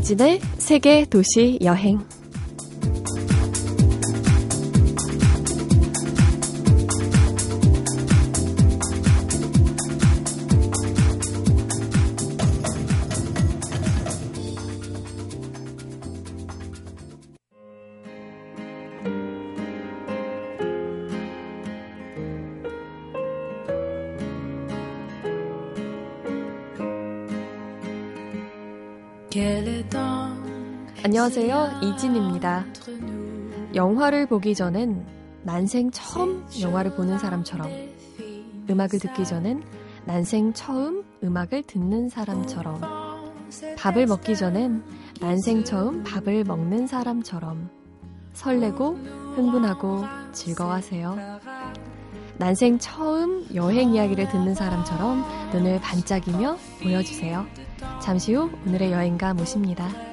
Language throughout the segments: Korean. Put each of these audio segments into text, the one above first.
이진의 세계 도시 여행. 안녕하세요. 이진입니다. 영화를 보기 전엔 난생 처음 영화를 보는 사람처럼 음악을 듣기 전엔 난생 처음 음악을 듣는 사람처럼 밥을 먹기 전엔 난생 처음 밥을 먹는 사람처럼 설레고 흥분하고 즐거워하세요. 난생 처음 여행 이야기를 듣는 사람처럼 눈을 반짝이며 보여주세요. 잠시 후 오늘의 여행가 모십니다.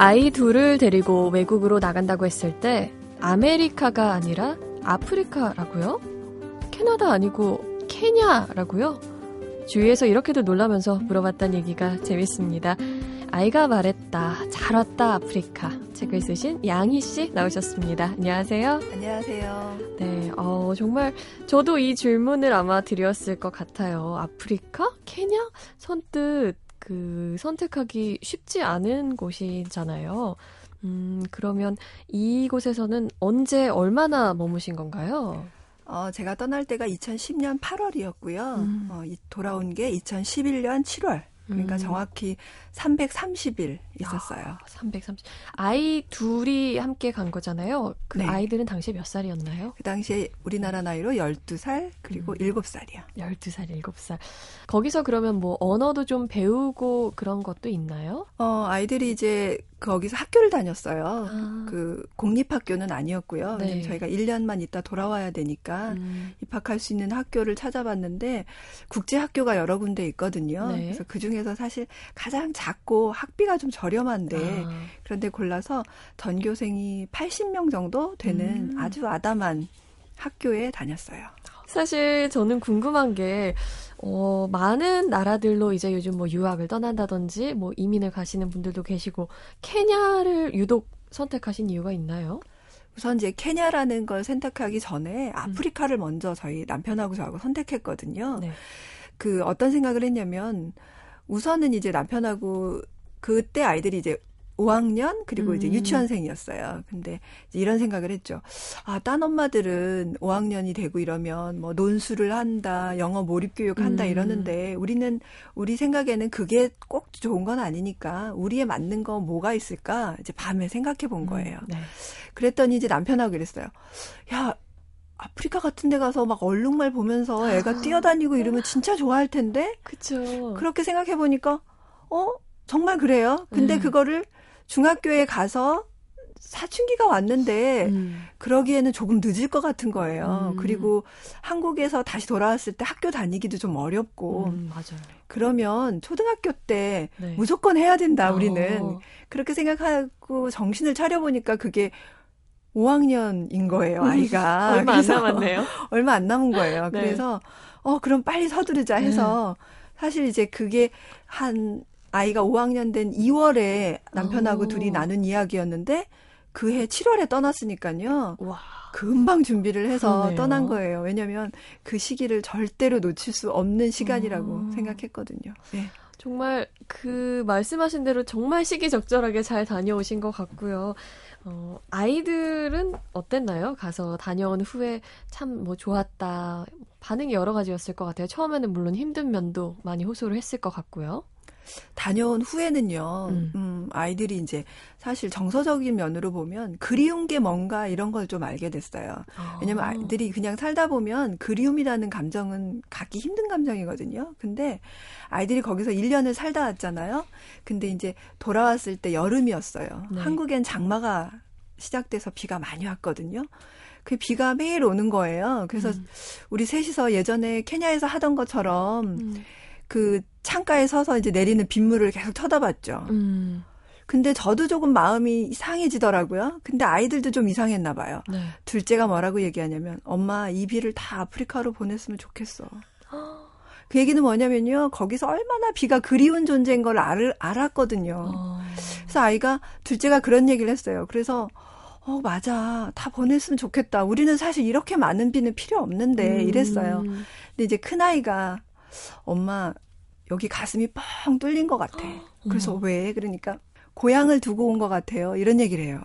아이 둘을 데리고 외국으로 나간다고 했을 때 아메리카가 아니라 아프리카라고요? 캐나다 아니고 케냐라고요? 주위에서 이렇게도 놀라면서 물어봤던 얘기가 재밌습니다. 아이가 말했다. 잘 왔다 아프리카. 책을 쓰신 양희 씨 나오셨습니다. 안녕하세요. 안녕하세요. 네, 어, 정말 저도 이 질문을 아마 드렸을 것 같아요. 아프리카? 케냐? 선뜻 그 선택하기 쉽지 않은 곳이잖아요. 음, 그러면 이곳에서는 언제 얼마나 머무신 건가요? 어, 제가 떠날 때가 2010년 8월이었고요. 음. 어, 돌아온 게 2011년 7월. 그러니까 음. 정확히 330일 있었어요. 아, 330. 아이 둘이 함께 간 거잖아요. 그 네. 아이들은 당시에 몇 살이었나요? 그 당시에 우리나라 나이로 12살 그리고 음. 7살이요. 12살, 7살. 거기서 그러면 뭐 언어도 좀 배우고 그런 것도 있나요? 어, 아이들이 이제 거기서 학교를 다녔어요. 아. 그 공립학교는 아니었고요. 네. 저희가 1년만 있다 돌아와야 되니까 음. 입학할 수 있는 학교를 찾아봤는데 국제 학교가 여러 군데 있거든요. 네. 그래서 그 중에서 사실 가장 작고 학비가 좀 저렴한데 아. 그런데 골라서 전교생이 80명 정도 되는 음. 아주 아담한 학교에 다녔어요. 사실 저는 궁금한 게 어, 많은 나라들로 이제 요즘 뭐 유학을 떠난다든지 뭐 이민을 가시는 분들도 계시고 케냐를 유독 선택하신 이유가 있나요? 우선 이제 케냐라는 걸 선택하기 전에 아프리카를 음. 먼저 저희 남편하고 저하고 선택했거든요. 네. 그 어떤 생각을 했냐면 우선은 이제 남편하고 그때 아이들이 이제 5학년 그리고 음. 이제 유치원생이었어요. 근데 이런 생각을 했죠. 아, 딴 엄마들은 5학년이 되고 이러면 뭐 논술을 한다, 영어 몰입 교육 한다 음. 이러는데 우리는 우리 생각에는 그게 꼭 좋은 건 아니니까 우리에 맞는 거 뭐가 있을까 이제 밤에 생각해 본 음, 거예요. 음. 네. 그랬더니 이제 남편하고 그랬어요. 야, 아프리카 같은 데 가서 막 얼룩말 보면서 애가 아. 뛰어다니고 이러면 진짜 좋아할 텐데. 그쵸. 그렇게 생각해 보니까 어, 정말 그래요. 근데 음. 그거를 중학교에 가서 사춘기가 왔는데 음. 그러기에는 조금 늦을 것 같은 거예요. 음. 그리고 한국에서 다시 돌아왔을 때 학교 다니기도 좀 어렵고. 음, 맞아요. 그러면 초등학교 때 네. 무조건 해야 된다, 우리는. 어. 그렇게 생각하고 정신을 차려보니까 그게 5학년인 거예요, 아이가. 얼마 안 남았네요. 얼마 안 남은 거예요. 네. 그래서, 어, 그럼 빨리 서두르자 해서, 네. 사실 이제 그게 한 아이가 5학년 된 2월에 남편하고 오. 둘이 나눈 이야기였는데 그해 7월에 떠났으니까요. 와. 금방 준비를 해서 그러네요. 떠난 거예요. 왜냐면 그 시기를 절대로 놓칠 수 없는 시간이라고 오. 생각했거든요. 네. 정말 그 말씀하신 대로 정말 시기적절하게 잘 다녀오신 것 같고요. 어, 아이들은 어땠나요? 가서 다녀온 후에 참 뭐 좋았다. 반응이 여러 가지였을 것 같아요. 처음에는 물론 힘든 면도 많이 호소를 했을 것 같고요. 다녀온 후에는요, 음. 음. 아이들이 이제 사실 정서적인 면으로 보면 그리운 게 뭔가 이런 걸 좀 알게 됐어요. 아. 왜냐면 아이들이 그냥 살다 보면 그리움이라는 감정은 갖기 힘든 감정이거든요. 근데 아이들이 거기서 1년을 살다 왔잖아요. 근데 이제 돌아왔을 때 여름이었어요. 네. 한국엔 장마가 시작돼서 비가 많이 왔거든요. 그 비가 매일 오는 거예요. 그래서 음. 우리 셋이서 예전에 케냐에서 하던 것처럼 음. 그 창가에 서서 이제 내리는 빗물을 계속 쳐다봤죠. 음. 근데 저도 조금 마음이 이상해지더라고요. 근데 아이들도 좀 이상했나 봐요. 네. 둘째가 뭐라고 얘기하냐면 엄마 이 비를 다 아프리카로 보냈으면 좋겠어. 그 얘기는 뭐냐면요. 거기서 얼마나 비가 그리운 존재인 걸 알, 알았거든요. 어. 그래서 아이가 둘째가 그런 얘기를 했어요. 그래서 어, 맞아. 다 보냈으면 좋겠다. 우리는 사실 이렇게 많은 비는 필요 없는데, 음. 이랬어요. 근데 이제 큰아이가, 엄마, 여기 가슴이 뻥 뚫린 것 같아. 그래서 어. 왜? 그러니까, 고향을 두고 온 것 같아요. 이런 얘기를 해요.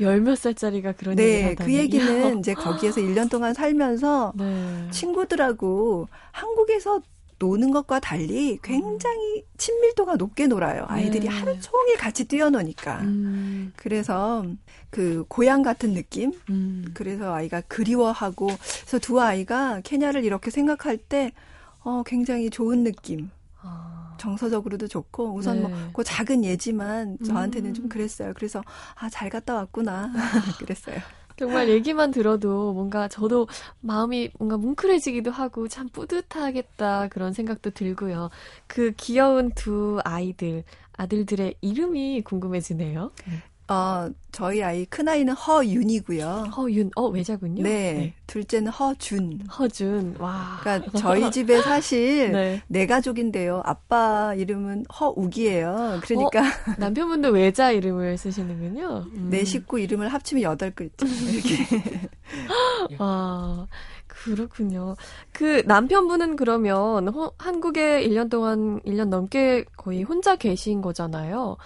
열몇 살짜리가 그런 네, 얘기를. 그 얘기는 이제 거기에서 1년 동안 살면서 네. 친구들하고 한국에서 노는 것과 달리 굉장히 친밀도가 높게 놀아요. 아이들이 네. 하루 종일 같이 뛰어노니까. 음. 그래서 그 고향 같은 느낌. 음. 그래서 아이가 그리워하고 그래서 두 아이가 케냐를 이렇게 생각할 때 어, 굉장히 좋은 느낌. 아. 정서적으로도 좋고 우선 뭐 네. 뭐그 작은 예지만 저한테는 음. 좀 그랬어요. 그래서 아 잘 갔다 왔구나 그랬어요. 정말 얘기만 들어도 뭔가 저도 마음이 뭔가 뭉클해지기도 하고 참 뿌듯하겠다 그런 생각도 들고요. 그 귀여운 두 아이들, 아들들의 이름이 궁금해지네요. 어, 저희 아이 큰 아이는 허윤이고요. 허윤, 어 외자군요. 네, 네. 둘째는 허준. 허준, 와. 그러니까 저희 집에 사실 네. 네 가족인데요. 아빠 이름은 허욱이에요. 그러니까 어, 남편분도 외자 이름을 쓰시는군요. 음. 내 식구 이름을 합치면 여덟 글자 이렇게. 와. 그렇군요. 그 남편분은 그러면 호, 한국에 1년 동안 1년 넘게 거의 혼자 계신 거잖아요.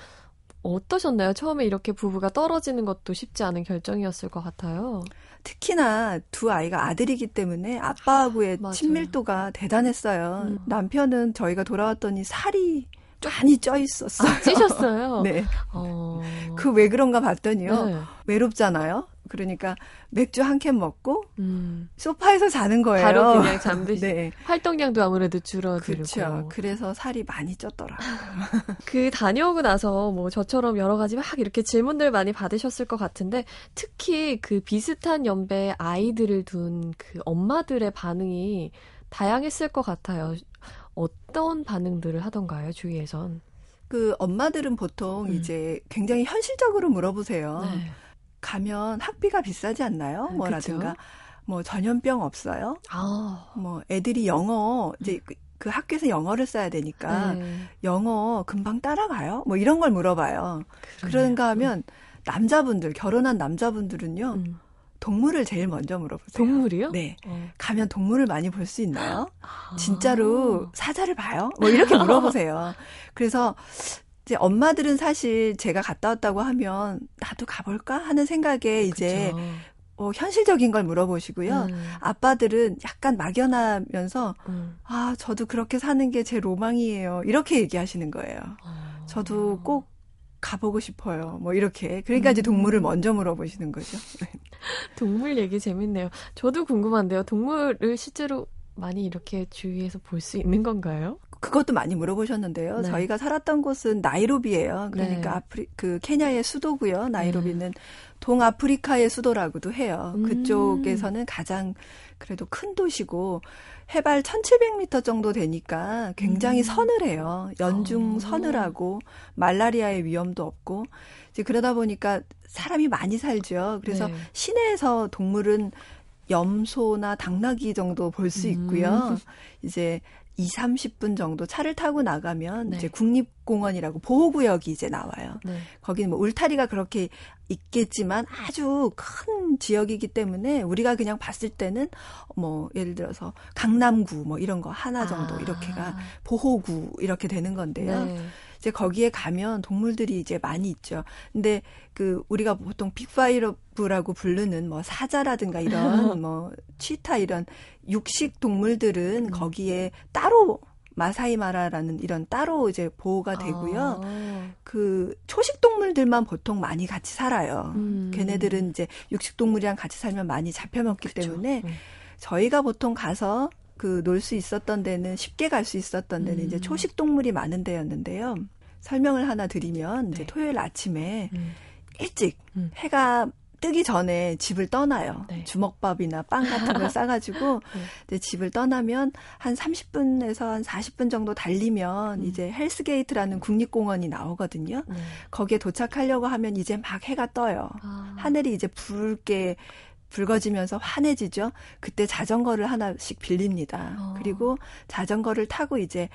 어떠셨나요? 처음에 이렇게 부부가 떨어지는 것도 쉽지 않은 결정이었을 것 같아요. 특히나 두 아이가 아들이기 때문에 아빠하고의 아, 친밀도가 대단했어요. 음. 남편은 저희가 돌아왔더니 살이 많이 쪄 있었어요. 아, 찌셨어요? 네. 어... 그 왜 그런가 봤더니요. 네. 외롭잖아요. 그러니까 맥주 한 캔 먹고 음. 소파에서 자는 거예요. 바로 그냥 잠드시. 네. 활동량도 아무래도 줄어들고. 그렇죠. 그래서 살이 많이 쪘더라고요. 그 다녀오고 나서 뭐 저처럼 여러 가지 막 이렇게 질문들 많이 받으셨을 것 같은데 특히 그 비슷한 연배 아이들을 둔 그 엄마들의 반응이 다양했을 것 같아요. 어떤 반응들을 하던가요, 주위에선? 그 엄마들은 보통 음. 이제 굉장히 현실적으로 물어보세요. 네. 가면 학비가 비싸지 않나요? 네, 뭐라든가 그쵸? 뭐 전염병 없어요? 아. 뭐 애들이 영어 이제 그, 그 학교에서 영어를 써야 되니까 네. 영어 금방 따라가요? 뭐 이런 걸 물어봐요. 그러네요. 그런가 하면 남자분들 결혼한 남자분들은요. 음. 동물을 제일 먼저 물어보세요. 동물이요? 네. 어. 가면 동물을 많이 볼 수 있나요? 아. 진짜로 사자를 봐요? 뭐 이렇게 물어보세요. 그래서 이제 엄마들은 사실 제가 갔다 왔다고 하면 나도 가볼까 하는 생각에 이제 어, 현실적인 걸 물어보시고요. 음. 아빠들은 약간 막연하면서 음. 아 저도 그렇게 사는 게 제 로망이에요. 이렇게 얘기하시는 거예요. 어. 저도 꼭 가보고 싶어요. 뭐 이렇게. 그러니까 음. 이제 동물을 먼저 물어보시는 거죠. 동물 얘기 재밌네요. 저도 궁금한데요. 동물을 실제로 많이 이렇게 주위에서 볼 수 있는 건가요? 그것도 많이 물어보셨는데요. 네. 저희가 살았던 곳은 나이로비예요. 그러니까 네. 아프리 그 케냐의 수도고요. 나이로비는 네. 동아프리카의 수도라고도 해요. 음. 그쪽에서는 가장 그래도 큰 도시고 해발 1700m 정도 되니까 굉장히 음. 서늘해요. 연중 어. 서늘하고 말라리아의 위험도 없고 이제 그러다 보니까 사람이 많이 살죠. 그래서 네. 시내에서 동물은 염소나 당나귀 정도 볼 수 있고요. 음. 이제 2, 30분 정도 차를 타고 나가면 네. 이제 국립공원이라고 보호구역이 이제 나와요. 네. 거기는 뭐 울타리가 그렇게 있겠지만 아주 큰 지역이기 때문에 우리가 그냥 봤을 때는 뭐 예를 들어서 강남구 뭐 이런 거 하나 정도 아. 이렇게가 보호구 이렇게 되는 건데요. 네. 이제 거기에 가면 동물들이 이제 많이 있죠. 근데 그 우리가 보통 빅파이브라고 부르는 뭐 사자라든가 이런 뭐 치타 이런 육식 동물들은 음. 거기에 따로 마사이마라라는 이런 따로 이제 보호가 되고요. 아. 그 초식 동물들만 보통 많이 같이 살아요. 음. 걔네들은 이제 육식 동물이랑 같이 살면 많이 잡혀먹기 그쵸. 때문에 음. 저희가 보통 가서 그 놀 수 있었던 데는 쉽게 갈 수 있었던 데는 음. 이제 초식 동물이 많은 데였는데요. 설명을 하나 드리면 네. 이제 토요일 아침에 음. 일찍 음. 해가 뜨기 전에 집을 떠나요. 네. 주먹밥이나 빵 같은 걸 싸가지고 네. 이제 집을 떠나면 한 30분에서 한 40분 정도 달리면 음. 이제 헬스게이트라는 국립공원이 나오거든요. 네. 거기에 도착하려고 하면 이제 막 해가 떠요. 아. 하늘이 이제 붉게 붉어지면서 환해지죠. 그때 자전거를 하나씩 빌립니다. 어. 그리고 자전거를 타고 이제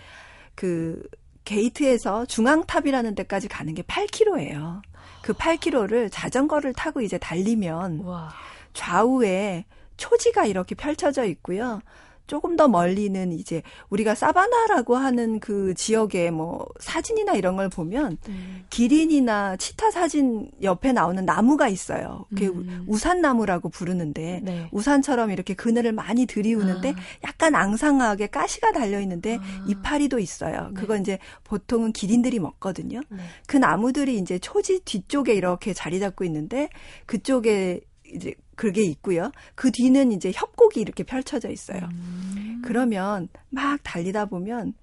그 게이트에서 중앙탑이라는 데까지 가는 게 8km예요. 그 8km를 자전거를 타고 이제 달리면 와. 좌우에 초지가 이렇게 펼쳐져 있고요. 조금 더 멀리는 이제 우리가 사바나라고 하는 그 지역의 뭐 사진이나 이런 걸 보면 음. 기린이나 치타 사진 옆에 나오는 나무가 있어요. 그게 음. 우산나무라고 부르는데 네. 우산처럼 이렇게 그늘을 많이 들이우는데 아. 약간 앙상하게 가시가 달려 있는데 아. 이파리도 있어요. 네. 그건 이제 보통은 기린들이 먹거든요. 네. 그 나무들이 이제 초지 뒤쪽에 이렇게 자리 잡고 있는데 그쪽에 이제 그게 있고요. 그 뒤는 이제 협곡이 이렇게 펼쳐져 있어요. 음. 그러면 막 달리다 보면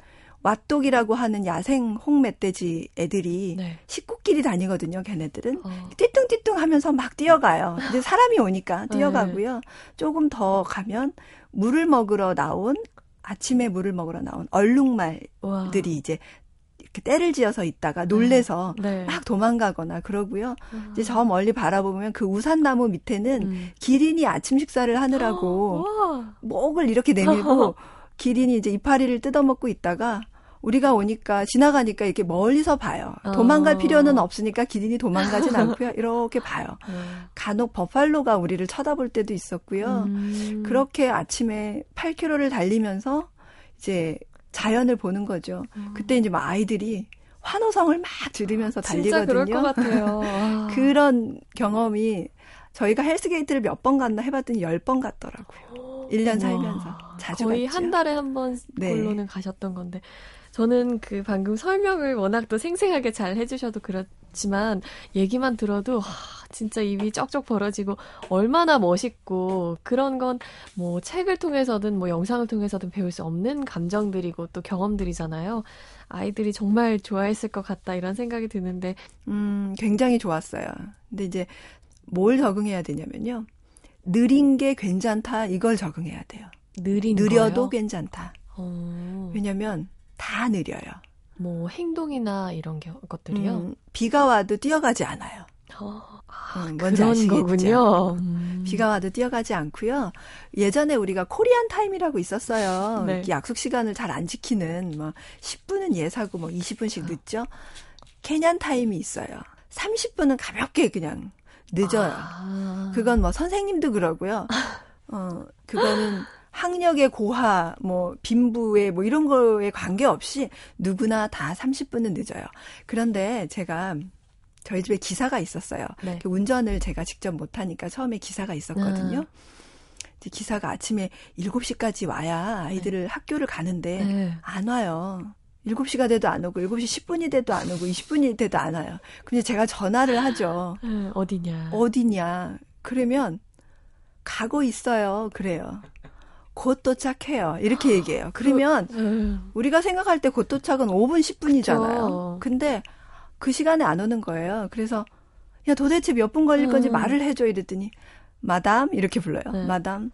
왓독이라고 하는 야생 홍멧돼지 애들이 네. 식구끼리 다니거든요. 걔네들은 어. 띠뚱띠뚱 하면서 막 뛰어가요. 이제 사람이 오니까 네. 뛰어가고요. 네. 조금 더 가면 물을 먹으러 나온 아침에 물을 먹으러 나온 얼룩말들이 와. 이제 때를 지어서 있다가 놀래서 네. 네. 막 도망가거나 그러고요. 아. 이제 저 멀리 바라보면 그 우산나무 밑에는 음. 기린이 아침 식사를 하느라고 목을 이렇게 내밀고 기린이 이제 이파리를 뜯어먹고 있다가 우리가 오니까 지나가니까 이렇게 멀리서 봐요. 도망갈 어. 필요는 없으니까 기린이 도망가진 않고요. 이렇게 봐요. 네. 간혹 버팔로가 우리를 쳐다볼 때도 있었고요. 음. 그렇게 아침에 8km를 달리면서 이제 자연을 보는 거죠. 음. 그때 이제 막 아이들이 환호성을 막 들으면서 달리거든요. 그럴 것 같아요. 그런 경험이 저희가 헬스게이트를 몇 번 갔나 해봤더니 10번 갔더라고요. 1년 살면서. 자주 거의 갔죠. 한 달에 한 번꼴로는 네. 가셨던 건데. 저는 그 방금 설명을 워낙 또 생생하게 잘 해주셔도 그렇 지만 얘기만 들어도 하, 진짜 입이 쩍쩍 벌어지고 얼마나 멋있고 그런 건 뭐 책을 통해서든 뭐 영상을 통해서든 배울 수 없는 감정들이고 또 경험들이잖아요. 아이들이 정말 좋아했을 것 같다 이런 생각이 드는데 음 굉장히 좋았어요. 근데 이제 뭘 적응해야 되냐면요. 느린 게 괜찮다 이걸 적응해야 돼요. 느린 느려도 거요? 괜찮다. 어... 왜냐면 다 느려요. 뭐 행동이나 이런 것들이요? 음, 비가 와도 뛰어가지 않아요. 어, 아, 음, 뭔지 그런 아시겠죠? 거군요. 음. 비가 와도 뛰어가지 않고요. 예전에 우리가 코리안 타임이라고 있었어요. 네. 약속 시간을 잘 안 지키는 뭐 10분은 예사고 뭐 20분씩 늦죠. 케냔 타임이 있어요. 30분은 가볍게 그냥 늦어요. 아. 그건 뭐 선생님도 그러고요. 어, 그거는 학력의 고하, 뭐 빈부의 뭐 이런 거에 관계없이 누구나 다 30분은 늦어요. 그런데 제가 저희 집에 기사가 있었어요. 네. 그 운전을 제가 직접 못하니까 처음에 기사가 있었거든요. 아. 기사가 아침에 7시까지 와야 아이들을 네. 학교를 가는데 네. 안 와요. 7시가 돼도 안 오고 7시 10분이 돼도 안 오고 20분이 돼도 안 와요. 근데 제가 전화를 하죠. 네, 어디냐? 어디냐? 그러면 가고 있어요. 그래요. 곧 도착해요. 이렇게 얘기해요. 그러면 그, 음. 우리가 생각할 때 곧 도착은 5분, 10분이잖아요. 그쵸. 근데 그 시간에 안 오는 거예요. 그래서 야 도대체 몇 분 걸릴 건지 음. 말을 해줘 이랬더니 마담 이렇게 불러요. 네. 마담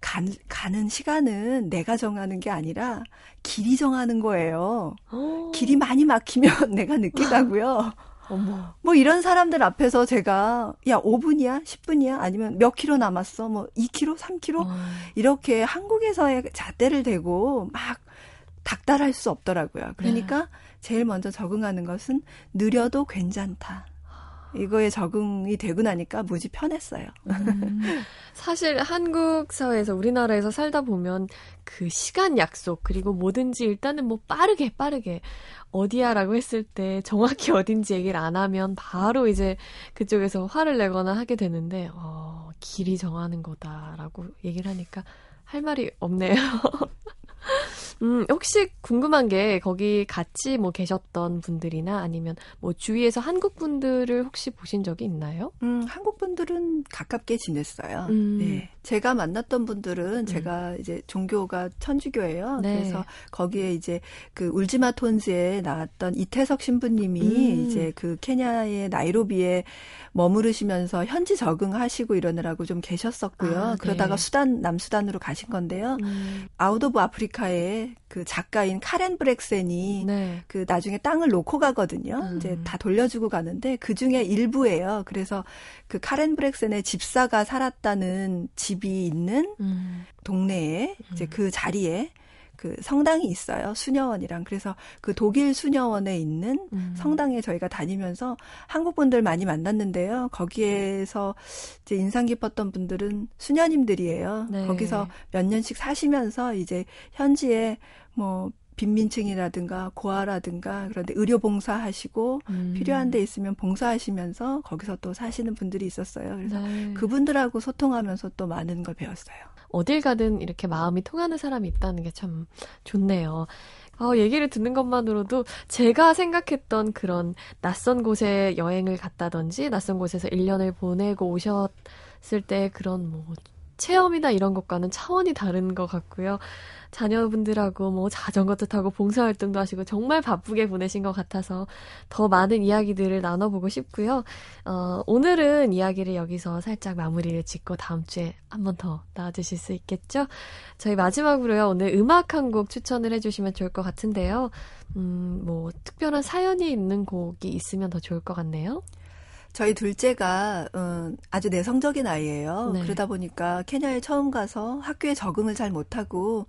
가, 가는 시간은 내가 정하는 게 아니라 길이 정하는 거예요. 오. 길이 많이 막히면 내가 늦게 가고요. 어머. 뭐 이런 사람들 앞에서 제가 야 5분이야 10분이야 아니면 몇 킬로 남았어 뭐 2킬로 3킬로 어. 이렇게 한국에서의 잣대를 대고 막 닥달할 수 없더라고요. 그러니까 네. 제일 먼저 적응하는 것은 느려도 괜찮다. 이거에 적응이 되고 나니까 무지 편했어요. 음, 사실 한국 사회에서 우리나라에서 살다 보면 그 시간 약속 그리고 뭐든지 일단은 뭐 빠르게 빠르게 어디야라고 했을 때 정확히 어딘지 얘기를 안 하면 바로 이제 그쪽에서 화를 내거나 하게 되는데 어, 길이 정하는 거다라고 얘기를 하니까 할 말이 없네요. 음, 혹시 궁금한 게 거기 같이 뭐 계셨던 분들이나 아니면 뭐 주위에서 한국 분들을 혹시 보신 적이 있나요? 음, 한국 분들은 가깝게 지냈어요. 음. 네. 제가 만났던 분들은 음. 제가 이제 종교가 천주교예요. 네. 그래서 거기에 이제 그 울지마 톤즈에 나왔던 이태석 신부님이 음. 이제 그 케냐의 나이로비에 머무르시면서 현지 적응하시고 이러느라고 좀 계셨었고요. 아, 네. 그러다가 수단 남수단으로 가신 건데요. 음. Out of Africa 에 그 작가인 카렌 블릭센이 네. 그 나중에 땅을 놓고 가거든요. 음. 이제 다 돌려주고 가는데 그 중에 일부예요. 그래서 그 카렌 브렉센의 집사가 살았다는 집이 있는 음. 동네에 이제 음. 그 자리에 그 성당이 있어요. 수녀원이랑. 그래서 그 독일 수녀원에 있는 음. 성당에 저희가 다니면서 한국 분들 많이 만났는데요. 거기에서 이제 인상 깊었던 분들은 수녀님들이에요. 네. 거기서 몇 년씩 사시면서 이제 현지에 뭐 빈민층이라든가 고아라든가 그런데 의료 봉사하시고 음. 필요한 데 있으면 봉사하시면서 거기서 또 사시는 분들이 있었어요. 그래서 네. 그분들하고 소통하면서 또 많은 걸 배웠어요. 어딜 가든 이렇게 마음이 통하는 사람이 있다는 게 참 좋네요. 어, 얘기를 듣는 것만으로도 제가 생각했던 그런 낯선 곳에 여행을 갔다든지 낯선 곳에서 1년을 보내고 오셨을 때 그런 뭐 체험이나 이런 것과는 차원이 다른 것 같고요. 자녀분들하고 뭐 자전거도 타고 봉사활동도 하시고 정말 바쁘게 보내신 것 같아서 더 많은 이야기들을 나눠보고 싶고요. 어, 오늘은 이야기를 여기서 살짝 마무리를 짓고 다음 주에 한 번 더 나와주실 수 있겠죠? 저희 마지막으로요. 오늘 음악 한 곡 추천을 해주시면 좋을 것 같은데요. 음, 뭐 특별한 사연이 있는 곡이 있으면 더 좋을 것 같네요. 저희 둘째가 음, 아주 내성적인 아이예요. 네. 그러다 보니까 케냐에 처음 가서 학교에 적응을 잘 못하고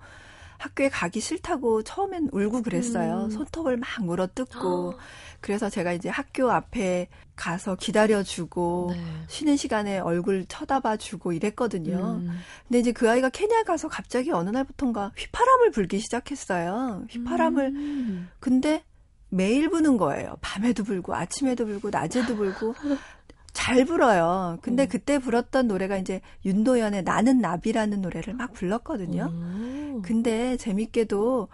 학교에 가기 싫다고 처음엔 울고 그랬어요. 음. 손톱을 막 물어뜯고. 그래서 제가 이제 학교 앞에 가서 기다려주고 네. 쉬는 시간에 얼굴 쳐다봐주고 이랬거든요. 음. 근데 이제 그 아이가 케냐 가서 갑자기 어느 날부턴가 휘파람을 불기 시작했어요. 휘파람을. 음. 근데 매일 부는 거예요. 밤에도 불고 아침에도 불고 낮에도 불고 잘 불어요. 근데 음. 그때 불었던 노래가 이제 윤도현의 나는 나비라는 노래를 막 불렀거든요. 음. 근데 재밌게도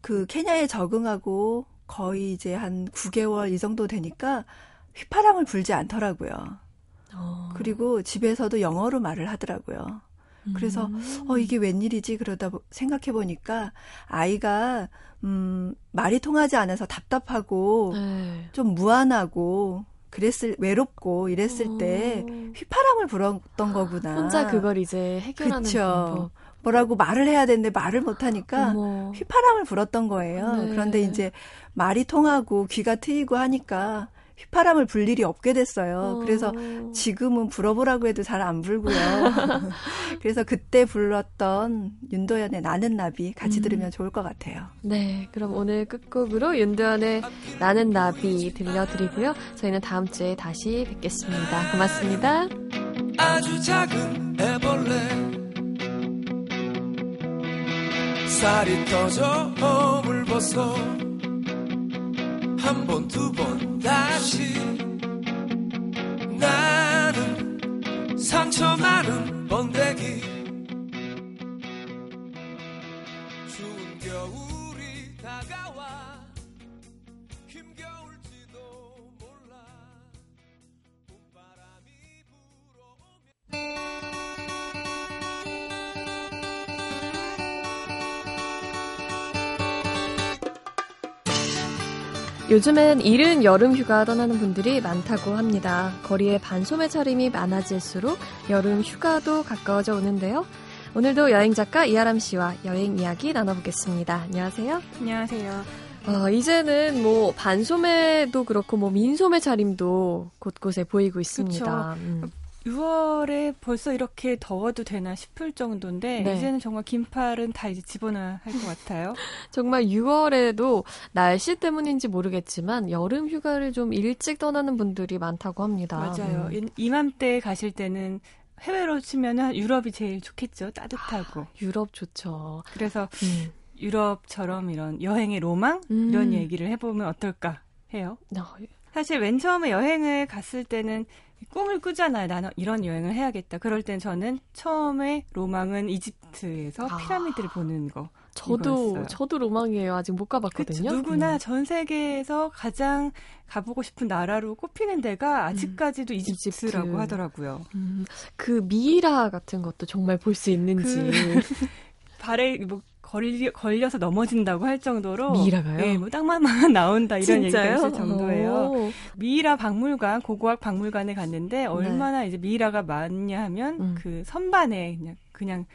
그 케냐에 적응하고 거의 이제 한 9개월 이 정도 되니까 휘파람을 불지 않더라고요. 어. 그리고 집에서도 영어로 말을 하더라고요. 그래서 음. 어 이게 웬일이지 그러다 생각해 보니까 아이가 음 말이 통하지 않아서 답답하고 네. 좀 무안하고 그랬을 외롭고 이랬을 오. 때 휘파람을 불었던 거구나. 혼자 그걸 이제 해결하는 그쵸. 방법. 뭐라고 말을 해야 되는데 말을 못 하니까 휘파람을 불었던 거예요. 네. 그런데 이제 말이 통하고 귀가 트이고 하니까 휘파람을 불 일이 없게 됐어요. 어. 그래서 지금은 불어보라고 해도 잘 안 불고요. 그래서 그때 불렀던 윤도현의 나는 나비 같이 음. 들으면 좋을 것 같아요. 네, 그럼 오늘 끝곡으로 윤도현의 나는 나비 들려드리고요. 저희는 다음 주에 다시 뵙겠습니다. 고맙습니다. 아주 작은 애벌레 쌀이 터져 허물 벗어 한 번, 두 번, 다시. 나는 상처 많은 번데기 요즘엔 이른 여름 휴가 떠나는 분들이 많다고 합니다. 거리에 반소매 차림이 많아질수록 여름 휴가도 가까워져 오는데요. 오늘도 여행 작가 이하람 씨와 여행 이야기 나눠보겠습니다. 안녕하세요. 안녕하세요. 어, 이제는 뭐 반소매도 그렇고 뭐 민소매 차림도 곳곳에 보이고 있습니다. 음. 6월에 벌써 이렇게 더워도 되나 싶을 정도인데 네. 이제는 정말 긴팔은 다 이제 집어넣어야 할 것 같아요. 정말 6월에도 날씨 때문인지 모르겠지만 여름 휴가를 좀 일찍 떠나는 분들이 많다고 합니다. 맞아요. 음. 이맘때 가실 때는 해외로 치면은 유럽이 제일 좋겠죠. 따뜻하고. 아, 유럽 좋죠. 그래서 음. 유럽처럼 이런 여행의 로망 음. 이런 얘기를 해보면 어떨까 해요. 어. 사실 맨 처음에 여행을 갔을 때는 꿈을 꾸잖아요. 나는 이런 여행을 해야겠다. 그럴 땐 저는 처음에 로망은 이집트에서 아. 피라미드를 보는 거. 저도 이거였어요. 저도 로망이에요. 아직 못 가봤거든요. 그치, 누구나 음. 전 세계에서 가장 가보고 싶은 나라로 꼽히는 데가 음. 아직까지도 음. 이집트라고 이집트. 하더라고요. 음. 그 미이라 같은 것도 정말 볼 수 있는지 그 발에 뭐 걸리, 걸려서 넘어진다고 할 정도로 미이라가요? 네, 뭐 땅만 나온다 이런 얘기가 있을 정도예요. 오. 미이라 박물관 고고학 박물관에 갔는데 네. 얼마나 네. 이제 미이라가 많냐 하면 음. 그 선반에 그냥 그냥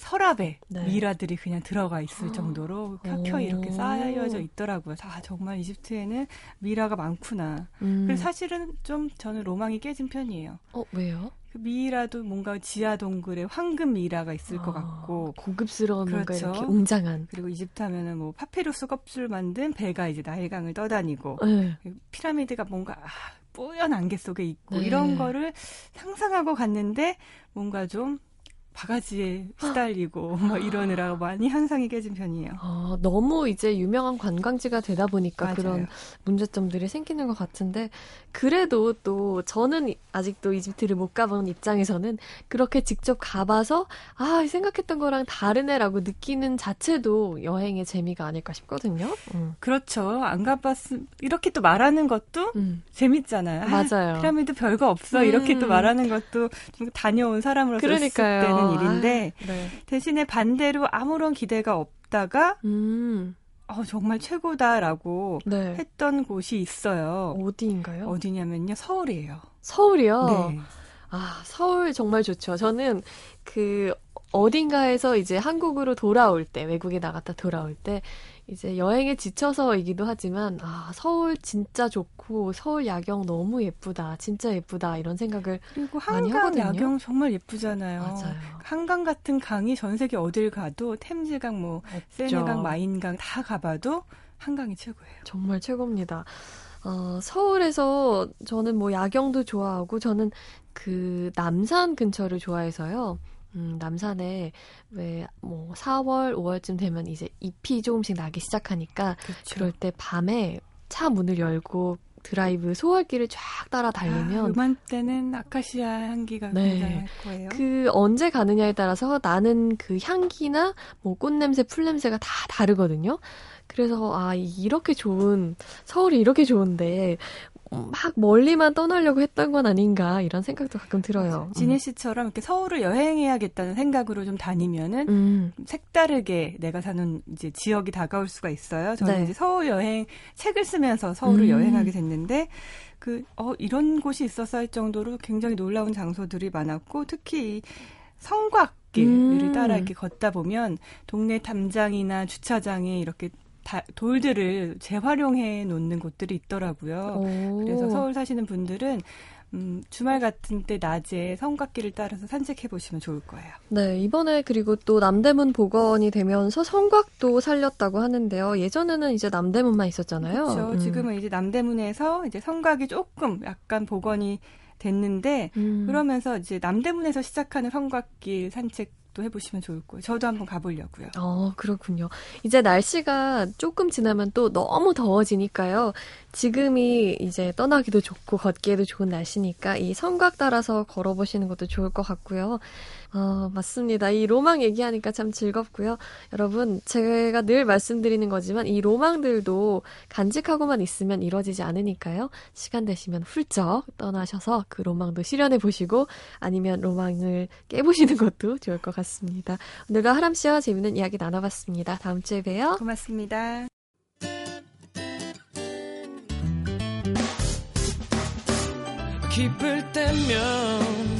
서랍에 네. 미라들이 그냥 들어가 있을 정도로 켜켜 이렇게 쌓여져 있더라고요. 아, 정말 이집트에는 미라가 많구나. 음. 그래서 사실은 좀 저는 로망이 깨진 편이에요. 어, 왜요? 그 미라도 뭔가 지하 동굴에 황금 미라가 있을 아, 것 같고 고급스러운 그렇죠. 뭔가 이렇게 웅장한 그리고 이집트 하면은 뭐 파피루스 껍질 만든 배가 이제 나일강을 떠다니고 네. 피라미드가 뭔가 아, 뽀얀 안개 속에 있고 네. 이런 거를 상상하고 갔는데 뭔가 좀 바가지에 시달리고 막 이러느라 많이 한상이 깨진 편이에요. 아, 너무 이제 유명한 관광지가 되다 보니까 맞아요. 그런 문제점들이 생기는 것 같은데 그래도 또 저는 아직도 이집트를 못 가본 입장에서는 그렇게 직접 가봐서 아 생각했던 거랑 다르네라고 느끼는 자체도 여행의 재미가 아닐까 싶거든요. 음. 그렇죠. 안 가봤음 이렇게 또 말하는 것도 음. 재밌잖아요. 맞아요. 아, 피라미드 별거 없어 음. 이렇게 또 말하는 것도 좀 다녀온 사람으로서 그러니까요. 때는 일인데 아, 네. 대신에 반대로 아무런 기대가 없다가 음. 어, 정말 최고다라고 네. 했던 곳이 있어요. 어디인가요? 어디냐면요, 서울이에요. 서울이요? 네. 아, 서울 정말 좋죠. 저는 그 어딘가에서 이제 한국으로 돌아올 때, 외국에 나갔다 돌아올 때, 이제 여행에 지쳐서이기도 하지만 아 서울 진짜 좋고 서울 야경 너무 예쁘다 진짜 예쁘다 이런 생각을 그리고 한강. 야경 정말 예쁘잖아요. 맞아요. 한강 같은 강이 전 세계 어딜 가도 템즈강 뭐 세네강 마인강 다 가봐도 한강이 최고예요. 정말 최고입니다. 어, 서울에서 저는 뭐 야경도 좋아하고 저는 그 남산 근처를 좋아해서요. 음, 남산에 왜 뭐 4월, 5월쯤 되면 이제 잎이 조금씩 나기 시작하니까 그쵸. 그럴 때 밤에 차 문을 열고 드라이브 소월길을 쫙 따라 달리면 아, 그만때는 아카시아 향기가 네. 굉장할 거예요. 그 언제 가느냐에 따라서 나는 그 향기나 뭐 꽃냄새, 풀냄새가 다 다르거든요. 그래서 아 이렇게 좋은 서울이 이렇게 좋은데 막 멀리만 떠나려고 했던 건 아닌가 이런 생각도 가끔 들어요. 음. 지니 씨처럼 이렇게 서울을 여행해야겠다는 생각으로 좀 다니면은 음. 색다르게 내가 사는 이제 지역이 다가올 수가 있어요. 저는 네. 이제 서울 여행 책을 쓰면서 서울을 음. 여행하게 됐는데 그 어 이런 곳이 있었어 할 정도로 굉장히 놀라운 장소들이 많았고 특히 성곽 길을 음. 따라 이렇게 걷다 보면 동네 담장이나 주차장에 이렇게 다, 돌들을 재활용해 놓는 곳들이 있더라고요. 오. 그래서 서울 사시는 분들은 음, 주말 같은 때 낮에 성곽길을 따라서 산책해 보시면 좋을 거예요. 네, 이번에 그리고 또 남대문 복원이 되면서 성곽도 살렸다고 하는데요. 예전에는 이제 남대문만 있었잖아요. 그렇죠. 음. 지금은 이제 남대문에서 이제 성곽이 조금 약간 복원이 됐는데 음. 그러면서 이제 남대문에서 시작하는 성곽길 산책 또 해보시면 좋을 거예요. 저도 한번 가보려고요. 어, 그렇군요. 이제 날씨가 조금 지나면 또 너무 더워지니까요. 지금이 이제 떠나기도 좋고 걷기에도 좋은 날씨니까 이 성곽 따라서 걸어보시는 것도 좋을 것 같고요. 어, 맞습니다. 이 로망 얘기하니까 참 즐겁고요. 여러분, 제가 늘 말씀드리는 거지만 이 로망들도 간직하고만 있으면 이루어지지 않으니까요. 시간 되시면 훌쩍 떠나셔서 그 로망도 실현해 보시고 아니면 로망을 깨보시는 것도 좋을 것 같습니다. 오늘도 하람 씨와 재밌는 이야기 나눠봤습니다. 다음 주에 봬요. 고맙습니다. 기쁠 때면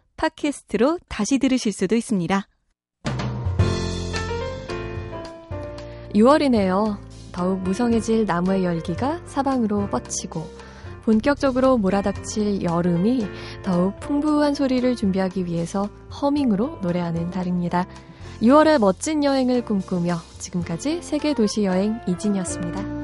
팟캐스트로 다시 들으실 수도 있습니다. 6월이네요. 더욱 무성해질 나무의 열기가 사방으로 뻗치고 본격적으로 몰아닥칠 여름이 더욱 풍부한 소리를 준비하기 위해서 허밍으로 노래하는 달입니다. 6월의 멋진 여행을 꿈꾸며 지금까지 세계 도시 여행 이진이었습니다.